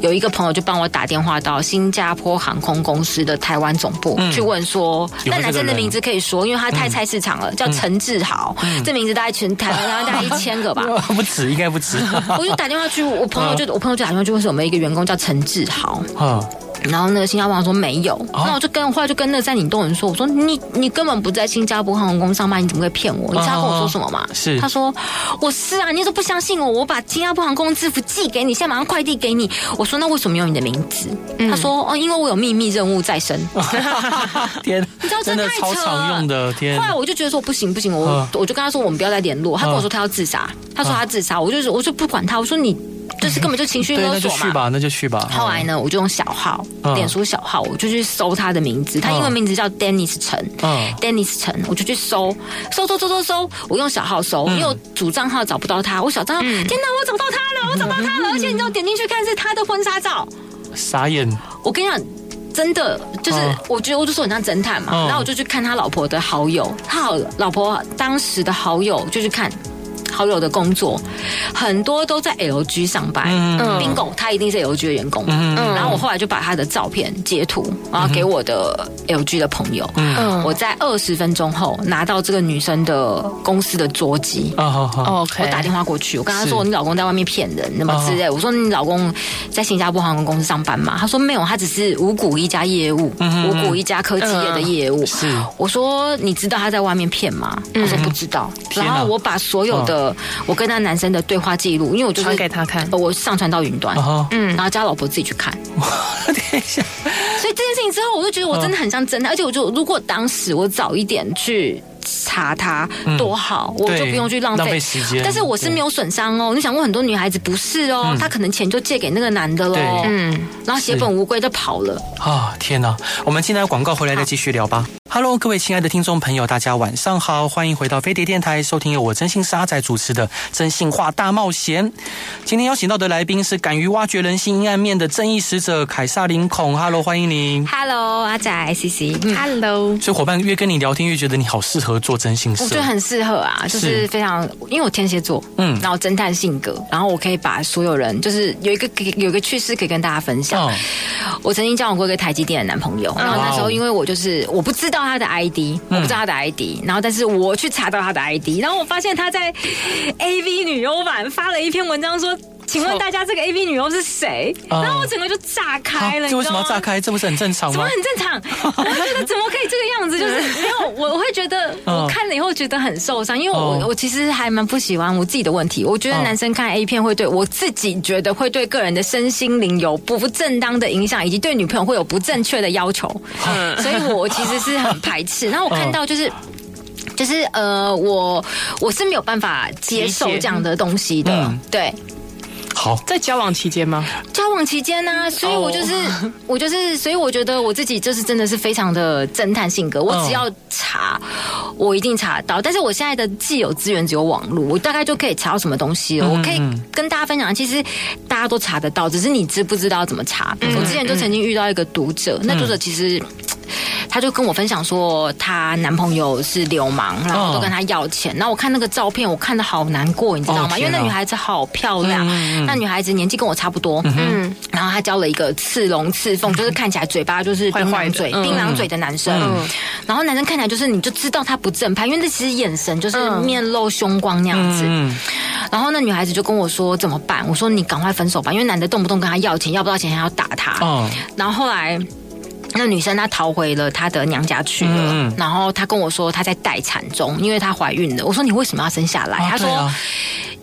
Speaker 2: 有一个朋友就帮我打电话到新加坡航空公司的台湾总部、嗯、去问说，那男生的名字可以说，因为他太菜市场了，嗯、叫陈志豪，嗯、这名字大概全台湾大概一千个吧，
Speaker 1: 不止，应该不止。
Speaker 2: 我就打电话去，我朋友就我朋友就打电话去问说，我们一个员工叫陈志豪，嗯然后那个新加坡说没有，哦、那我就跟后来就跟那个在领动人说，我说你你根本不在新加坡航空公司上班，你怎么会骗我？你知道他跟我说什么吗？是他说我是啊，你都不相信我，我把新加坡航空制服寄给你，现在马上快递给你。我说那为什么用你的名字？嗯、他说哦，因为我有秘密任务在身。天，你知道真的太扯了。天，后来我就觉得说不行不行，我、嗯、我就跟他说我们不要再联络。他跟我说他要自杀，他说他自杀，我就我就不管他，我说你。就是根本就情绪勒索嘛。那就去吧，
Speaker 1: 那就去吧。
Speaker 2: 后来呢，我就用小号，脸书小号，我就去搜他的名字。他英文名字叫 Dennis 陈，Dennis 陈，我就去搜，搜搜搜搜搜。我用小号搜，因为我主账号找不到他，我小账号，天哪，我找到他了，我找到他了！而且你知道，点进去看是他的婚纱照，
Speaker 1: 傻眼。
Speaker 2: 我跟你讲，真的就是，我觉得我就说很像侦探嘛。然后我就去看他老婆的好友，他好老婆当时的好友就去看。好友的工作很多都在 LG 上班，嗯，Bingo，他一定是 LG 的员工，嗯，然后我后来就把他的照片截图，然后给我的 LG 的朋友，嗯，我在二十分钟后拿到这个女生的公司的桌机，哦好好，OK，我打电话过去，我跟他说你老公在外面骗人，那么之类，我说你老公在新加坡航空公司上班吗？他说没有，他只是五谷一家业务，五谷一家科技业的业务，是，我说你知道他在外面骗吗？他说不知道，然后我把所有的。我跟那男生的对话记录，因为我就是传给他看，我上传到云端，嗯，然后叫老婆自己去看。等一下，所以这件事情之后，我就觉得我真的很像侦探，而且我就如果当时我早一点去查他多好，我就不用去浪费时间。但是我是没有损伤哦，你想问很多女孩子不是哦，她可能钱就借给那个男的喽，嗯，然后血本无归就跑了。啊，天哪！我们现在广告回来再继续聊吧。
Speaker 1: Hello，各位亲爱的听众朋友，大家晚上好，欢迎回到飞碟电台，收听由我征信社阿仔主持的《真心话大冒险》。今天邀请到的来宾是敢于挖掘人性阴暗面的正义使者凯撒林孔。Hello，欢迎您。
Speaker 2: Hello，阿仔，C C。
Speaker 3: Hello。
Speaker 1: 所以伙伴越跟你聊天，越觉得你好适合做真心社。
Speaker 2: 我觉得很适合啊，就是非常，因为我天蝎座，嗯，然后侦探性格，然后我可以把所有人，就是有一个有一个趣事可以跟大家分享。Oh. 我曾经交往过一个台积电的男朋友，然后那时候因为我就是我不知道。他的 ID，我不知道他的 ID，然后但是我去查到他的 ID，然后我发现他在 AV 女优版发了一篇文章说。请问大家这个 AV 女优是谁？然后我整个就炸开了。
Speaker 1: 这为什么要炸开？这不是很正常吗？
Speaker 2: 怎么很正常？我觉得怎么可以这个样子？就是 没有我，我会觉得我看了以后觉得很受伤，因为我我其实还蛮不喜欢我自己的问题。我觉得男生看 A 片会对我自己觉得会对个人的身心灵有不正当的影响，以及对女朋友会有不正确的要求。嗯所以我其实是很排斥。然后我看到就是就是呃，我我是没有办法接受这样的东西的。对。
Speaker 1: 好，
Speaker 3: 在交往期间吗？
Speaker 2: 交往期间呢、啊，所以我就是、oh. 我就是，所以我觉得我自己就是真的是非常的侦探性格。我只要查，oh. 我一定查得到。但是我现在的既有资源只有网络，我大概就可以查到什么东西了。Mm -hmm. 我可以跟大家分享，其实大家都查得到，只是你知不知道怎么查。Mm -hmm. 我之前就曾经遇到一个读者，那读者其实。他就跟我分享说，她男朋友是流氓，然后都跟她要钱。然后我看那个照片，我看得好难过，你知道吗？因为那女孩子好漂亮，那女孩子年纪跟我差不多，嗯。然后她交了一个刺龙刺凤，就是看起来嘴巴就是槟榔嘴、槟榔嘴的男生。然后男生看起来就是，你就知道他不正派，因为那其实眼神就是面露凶光那样子。然后那女孩子就跟我说怎么办？我说你赶快分手吧，因为男的动不动跟她要钱，要不到钱还要打她。然后后来。那女生她逃回了她的娘家去了，嗯、然后她跟我说她在待产中，因为她怀孕了。我说你为什么要生下来？她、啊、说。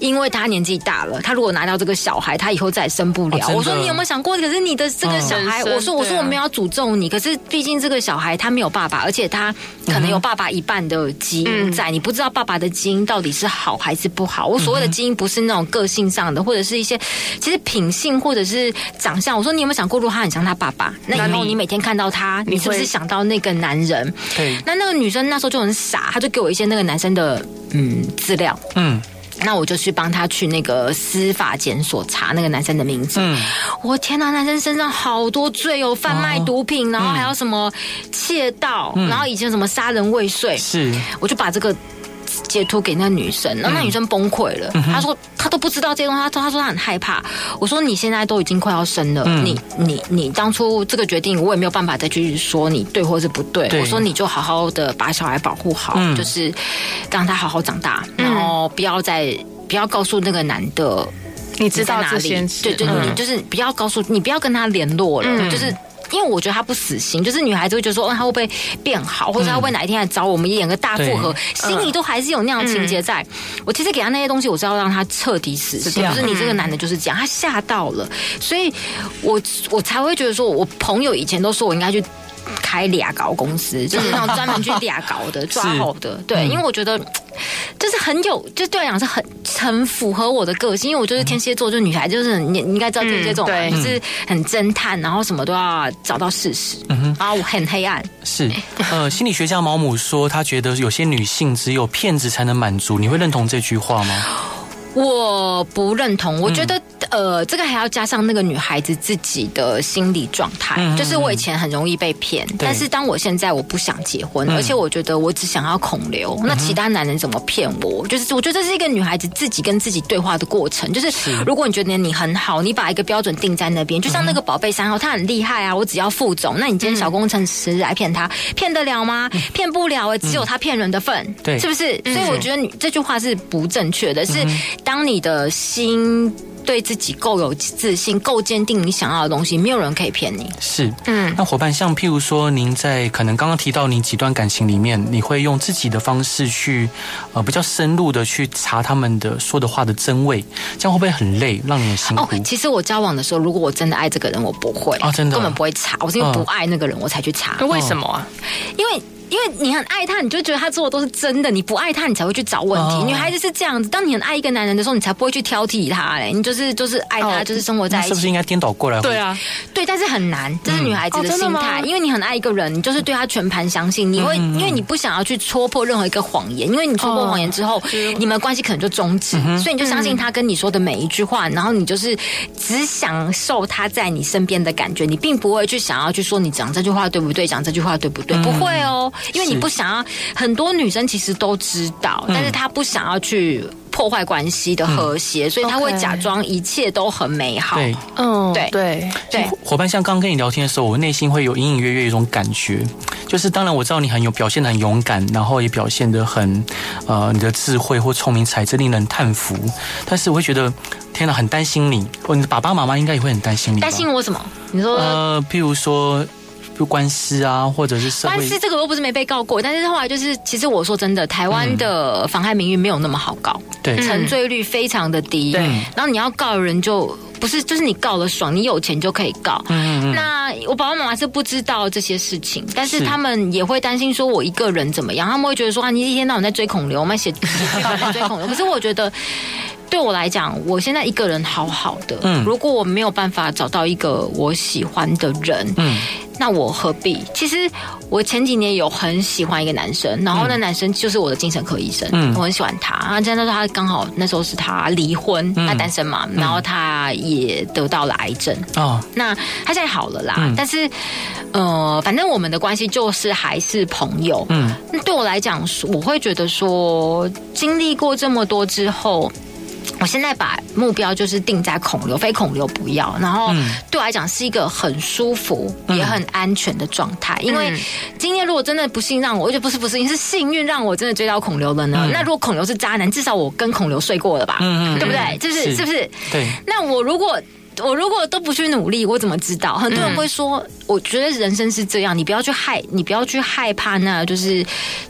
Speaker 2: 因为他年纪大了，他如果拿到这个小孩，他以后再也生不了。哦、我说你有没有想过？可是你的这个小孩，嗯、我说我说我没有要诅咒你，可是毕竟这个小孩他没有爸爸，而且他可能有爸爸一半的基因在，嗯、你不知道爸爸的基因到底是好还是不好。我所谓的基因不是那种个性上的，或者是一些其实品性或者是长相。我说你有没有想过，如果他很像他爸爸，那以后你每天看到他，你是不是想到那个男人？对。那那个女生那时候就很傻，她就给我一些那个男生的嗯资料，嗯。那我就去帮他去那个司法检所查那个男生的名字。嗯，我天哪，男生身上好多罪哦，贩卖毒品，哦、然后还有什么窃盗、嗯，然后以前什么杀人未遂。是，我就把这个截图给那女生，然后那女生崩溃了。她、嗯、说她都不知道这些东西，她她说她很害怕。我说你现在都已经快要生了，嗯、你你你当初这个决定，我也没有办法再去说你对或是不对，对。我说你就好好的把小孩保护好，嗯、就是让他好好长大。然后不要再不要告诉那个男的你知道哪里，对对，对，你就是不要告诉你不要跟他联络了，嗯、就是因为我觉得他不死心，就是女孩子会觉得说，哦，他会不会变好，或者他会不会哪一天来找我们演个大复合，心里都还是有那样的情节在。我其实给他那些东西，我是要让他彻底死心，就是你这个男的就是这样，他吓到了，所以我我才会觉得说，我朋友以前都说我应该去。开俩搞公司，就是那种专门去俩搞的 抓好的，对，因为我觉得就是很有，就对我来讲是很很符合我的个性，因为我就是天蝎座，就是女孩，就是你你应该知道天蝎座，对，就是很侦探，然后什么都要找到事实，嗯，然后我很黑暗。
Speaker 1: 是，呃，心理学家毛姆说，他觉得有些女性只有骗子才能满足，你会认同这句话吗？
Speaker 2: 我不认同，我觉得。呃，这个还要加上那个女孩子自己的心理状态，嗯、就是我以前很容易被骗，但是当我现在我不想结婚，而且我觉得我只想要孔刘，嗯，那其他男人怎么骗我？就是我觉得这是一个女孩子自己跟自己对话的过程。就是如果你觉得你很好，你把一个标准定在那边，就像那个宝贝三号，他很厉害啊，我只要副总，那你今天小工程师来骗他，骗得了吗？骗不了哎，只有他骗人的份，对，是不是？所以我觉得你这句话是不正确的，是当你的心。对自己够有自信，够坚定，你想要的东西，没有人可以骗你。
Speaker 1: 是，嗯，那伙伴，像譬如说，您在可能刚刚提到你几段感情里面，你会用自己的方式去，呃，比较深入的去查他们的说的话的真伪，这样会不会很累，让你很辛苦？
Speaker 2: 哦，其实我交往的时候，如果我真的爱这个人，我不会啊，真的根本不会查，我是因为不爱那个人，我才去查。
Speaker 3: 为什么啊？
Speaker 2: 因为。因为你很爱他，你就觉得他做的都是真的。你不爱他，你才会去找问题。Oh. 女孩子是这样子，当你很爱一个男人的时候，你才不会去挑剔他嘞。你就是就是爱他，oh. 就是生活在一起。是不
Speaker 1: 是应该颠倒过来？
Speaker 2: 对啊，对。对，但是很难，这是女孩子的心态，因为你很爱一个人，你就是对他全盘相信，你会因为你不想要去戳破任何一个谎言，因为你戳破谎言之后，你们关系可能就终止，所以你就相信他跟你说的每一句话，然后你就是只享受他在你身边的感觉，你并不会去想要去说你讲这句话对不对，讲这句话对不对，不会哦，因为你不想要。很多女生其实都知道，但是她不想要去。破坏关系的和谐，所以他会假装一切都很美好。对，
Speaker 3: 嗯，对对对。
Speaker 1: 伙伴，像刚跟你聊天的时候，我内心会有隐隐约约一种感觉，就是当然我知道你很有表现的很勇敢，然后也表现的很呃，你的智慧或聪明才智令人叹服。但是我会觉得，天哪，很担心你，或你的爸爸妈妈应该也会很担心你。
Speaker 2: 担心我什么？你说
Speaker 1: 呃，譬如说。就官司啊，或者是
Speaker 2: 官司，这个又不是没被告过，但是后来就是，其实我说真的，台湾的妨害名誉没有那么好告，对，沉罪率非常的低，对。然后你要告的人就不是，就是你告了爽，你有钱就可以告。嗯嗯。那我爸爸妈妈是不知道这些事情，但是他们也会担心说我一个人怎么样，他们会觉得说啊，你一天到晚在追孔刘，我们写 在追孔刘。可是我觉得。对我来讲，我现在一个人好好的。嗯，如果我没有办法找到一个我喜欢的人，嗯，那我何必？其实我前几年有很喜欢一个男生，然后那男生就是我的精神科医生，嗯，我很喜欢他。然后现在他刚好那时候是他离婚，他单身嘛，然后他也得到了癌症。哦，那他现在好了啦，但是呃，反正我们的关系就是还是朋友。嗯，那对我来讲，我会觉得说，经历过这么多之后。我现在把目标就是定在孔流，非孔流不要。然后对我来讲是一个很舒服也很安全的状态。因为今天如果真的不幸让我，而且不是不是，是幸运让我真的追到孔流了呢？那如果孔流是渣男，至少我跟孔流睡过了吧？对不对？就是是不是？对。那我如果我如果都不去努力，我怎么知道？很多人会说。我觉得人生是这样，你不要去害，你不要去害怕，那就是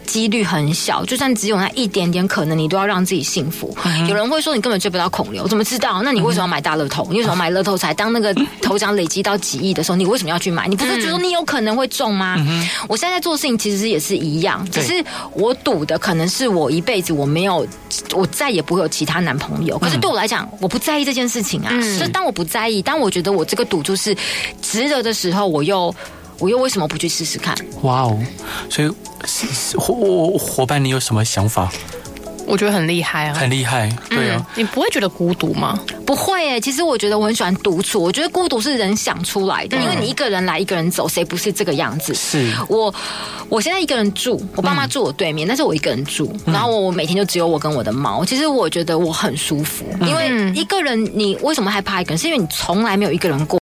Speaker 2: 几率很小，就算只有那一点点可能，你都要让自己幸福。嗯、有人会说你根本追不到孔刘，怎么知道？那你为什么要买大乐透？你为什么买乐透彩？当那个 头奖累积到几亿的时候，你为什么要去买？你不是觉得你有可能会中吗？嗯、我现在在做的事情其实也是一样，只是我赌的可能是我一辈子我没有，我再也不会有其他男朋友。可是对我来讲，我不在意这件事情啊。嗯、所以当我不在当我觉得我这个赌注是值得的时候，我又。我又为什么不去试试看？哇哦！
Speaker 1: 所以伙伙伴，你有什么想法？
Speaker 3: 我觉得很厉害啊，
Speaker 1: 很厉害。对啊，
Speaker 3: 你不会觉得孤独吗？
Speaker 2: 不会诶。其实我觉得我很喜欢独处。我觉得孤独是人想出来的，因为你一个人来，一个人走，谁不是这个样子？是我，我现在一个人住，我爸妈住我对面，但是我一个人住，然后我每天就只有我跟我的猫。其实我觉得我很舒服，因为一个人，你为什么害怕一个人？是因为你从来没有一个人过，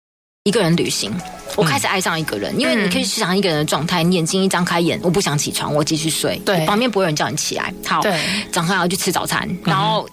Speaker 2: 一个人旅行。我开始爱上一个人，因为你可以去想一个人的状态。你眼睛一张开眼，我不想起床，我继续睡。对，旁边不会有人叫你起来。好，对，早上要去吃早餐，然后。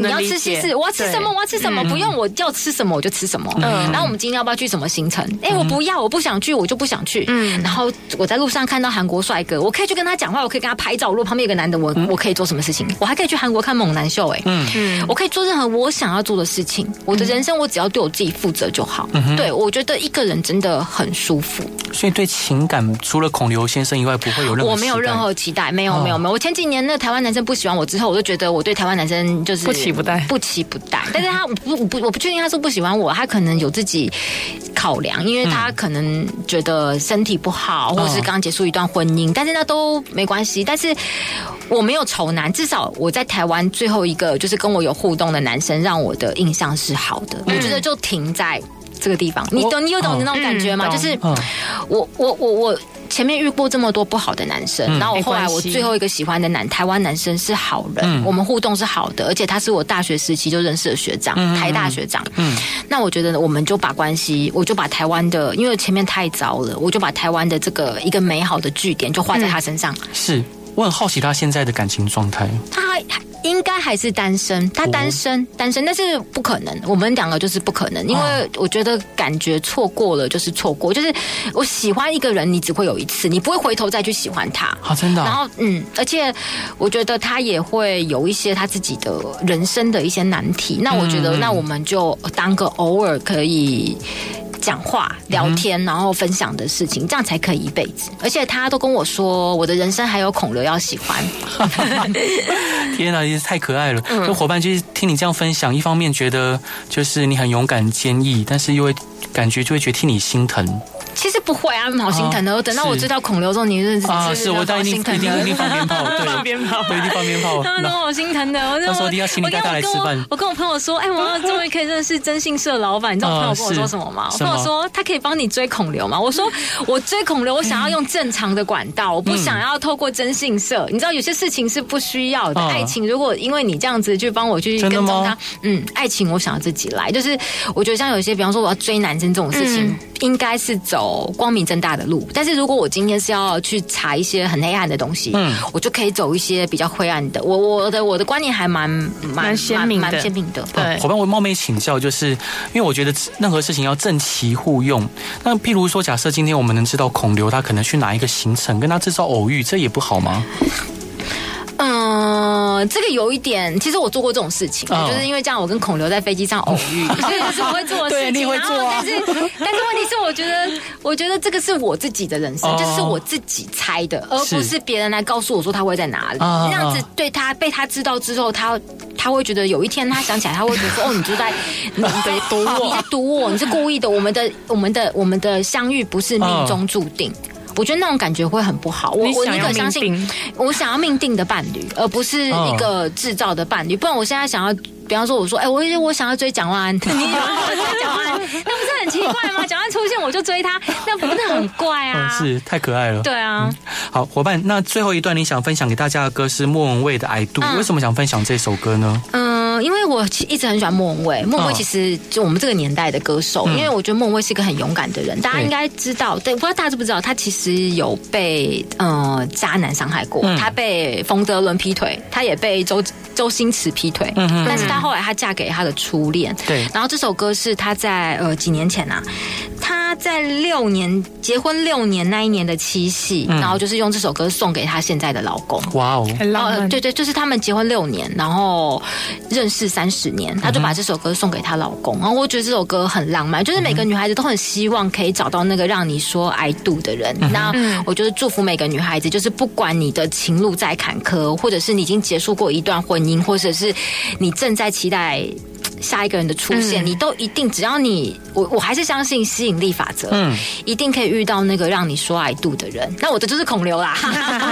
Speaker 2: 你要吃西式，我要吃什么？我要吃什么？不用，我要吃什么我就吃什么。嗯，然后我们今天要不要去什么行程？哎，我不要，我不想去，我就不想去。嗯，然后我在路上看到韩国帅哥，我可以去跟他讲话，我可以跟他拍照。如果旁边有个男的，我我可以做什么事情？我还可以去韩国看猛男秀。哎，嗯嗯，我可以做任何我想要做的事情。我的人生我只要对我自己负责就好。嗯，对，我觉得一个人真的很舒服。
Speaker 1: 所以对情感，除了孔刘先生以外，不会有任何。
Speaker 2: 我没有任何期待，没有没有没有。我前几年那台湾男生不喜欢我之后，我就觉得我对台湾男生就是
Speaker 3: 不期不待，
Speaker 2: 不。期不待，但是他不不我不确定他是不喜欢我，他可能有自己考量，因为他可能觉得身体不好，或者是刚结束一段婚姻，但是那都没关系。但是我没有丑男，至少我在台湾最后一个就是跟我有互动的男生，让我的印象是好的。我觉得就停在这个地方，你懂你有懂的那种感觉吗？就是我我我我。前面遇过这么多不好的男生，嗯、然后我后来我最后一个喜欢的男台湾男生是好人，嗯、我们互动是好的，而且他是我大学时期就认识的学长，嗯、台大学长。嗯，那我觉得我们就把关系，我就把台湾的，因为前面太糟了，我就把台湾的这个一个美好的据点就画在他身上。
Speaker 1: 嗯、是我很好奇他现在的感情状态。
Speaker 2: 他还。应该还是单身，他单身，单身，但是不可能，我们两个就是不可能，因为我觉得感觉错过了就是错过，就是我喜欢一个人，你只会有一次，你不会回头再去喜欢他。
Speaker 1: 好，真的。
Speaker 2: 然后，嗯，而且我觉得他也会有一些他自己的人生的一些难题，那我觉得，那我们就当个偶尔可以。讲话、聊天，然后分享的事情，这样才可以一辈子。而且他都跟我说，我的人生还有孔刘要喜欢。
Speaker 1: 天哪，也是太可爱了！就伙伴，就是听你这样分享，一方面觉得就是你很勇敢、坚毅，但是又会感觉就会觉得替你心疼。
Speaker 2: 其实不会啊，好心疼的。我等到我追到孔刘之后，你认识
Speaker 1: 啊？是我当然一定一定一定放鞭炮，对，
Speaker 3: 放鞭炮，
Speaker 1: 对，一定放鞭炮。
Speaker 2: 他们都好心疼的。我
Speaker 1: 那时候一定要请你带他来吃饭。
Speaker 2: 我跟我朋友说，哎，我 终于可以认识征信社老板。你知道我朋友跟我说什么吗？我朋友说他可以帮你追孔刘吗？我说我追孔刘，我想要用正常的管道，我不想要透过征信社。你知道有些事情是不需要的。爱情如果因为你这样子去帮我去跟踪他，嗯，爱情我想要自己来。就是我觉得像有些，比方说我要追男生这种事情，应该是走光明正大的路，但是如果我今天是要去查一些很黑暗的东西，嗯，我就可以走一些比较灰暗的。我我的我的观念还蛮蛮鲜明的，蛮鲜明的。
Speaker 1: 对，伙伴，我冒昧请教，就是因为我觉得任何事情要正奇互用。那譬如说，假设今天我们能知道孔刘他可能去哪一个行程，跟他制造偶遇，这也不好吗？
Speaker 2: 嗯，这个有一点，其实我做过这种事情，就是因为这样，我跟孔刘在飞机上偶遇，所以是我会做的事情。
Speaker 1: 对，你会做。
Speaker 2: 但是，但是问题是，我觉得，我觉得这个是我自己的人生，就是我自己猜的，而不是别人来告诉我说他会在哪里。那样子对他被他知道之后，他他会觉得有一天他想起来，他会觉得说：“哦，你就在 你在堵我，你在堵我，你是故意的。”我们的我们的我们的相遇不是命中注定。我觉得那种感觉会很不好。我我宁可相信，我想要命定的伴侣，而不是一个制造的伴侣。不然我现在想要，比方说我说，哎，我我想要追蒋万安，你 追蒋万安，那不是很奇怪吗？蒋万安出现我就追他，那不是很怪啊？
Speaker 1: 是太可爱了。
Speaker 2: 对啊。
Speaker 1: 好，伙伴，那最后一段你想分享给大家的歌是莫文蔚的《I Do》，为什么想分享这首歌呢？嗯。
Speaker 2: 因为我一直很喜欢莫文蔚，莫文蔚其实就我们这个年代的歌手。因为我觉得莫文蔚是一个很勇敢的人，大家应该知道。对，不知道大家知不知道，他其实有被呃渣男伤害过，他被冯德伦劈腿，他也被周周星驰劈腿。但是他后来他嫁给他的初恋。对。然后这首歌是他在呃几年前啊，他在六年结婚六年那一年的七夕，然后就是用这首歌送给他现在的老公。哇哦，很浪漫。对对，就是他们结婚六年，然后认。识三十年，她就把这首歌送给她老公，然后我觉得这首歌很浪漫，就是每个女孩子都很希望可以找到那个让你说 I do 的人。那我就是祝福每个女孩子，就是不管你的情路再坎坷，或者是你已经结束过一段婚姻，或者是你正在期待。下一个人的出现，嗯、你都一定，只要你我我还是相信吸引力法则，嗯，一定可以遇到那个让你说爱度的人。那我的就是孔刘啦，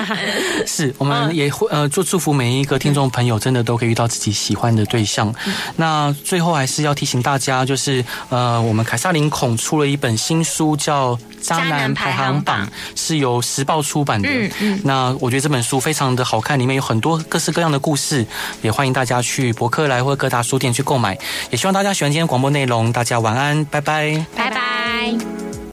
Speaker 1: 是，我们也会呃，祝祝福每一个听众朋友，真的都可以遇到自己喜欢的对象。嗯、那最后还是要提醒大家，就是呃，我们凯撒琳孔出了一本新书，叫《渣男排行榜》，是由时报出版的。嗯嗯，那我觉得这本书非常的好看，里面有很多各式各样的故事，也欢迎大家去博客来或各大书店去购买。也希望大家喜欢今天广播内容大家晚安拜拜。
Speaker 2: 拜拜。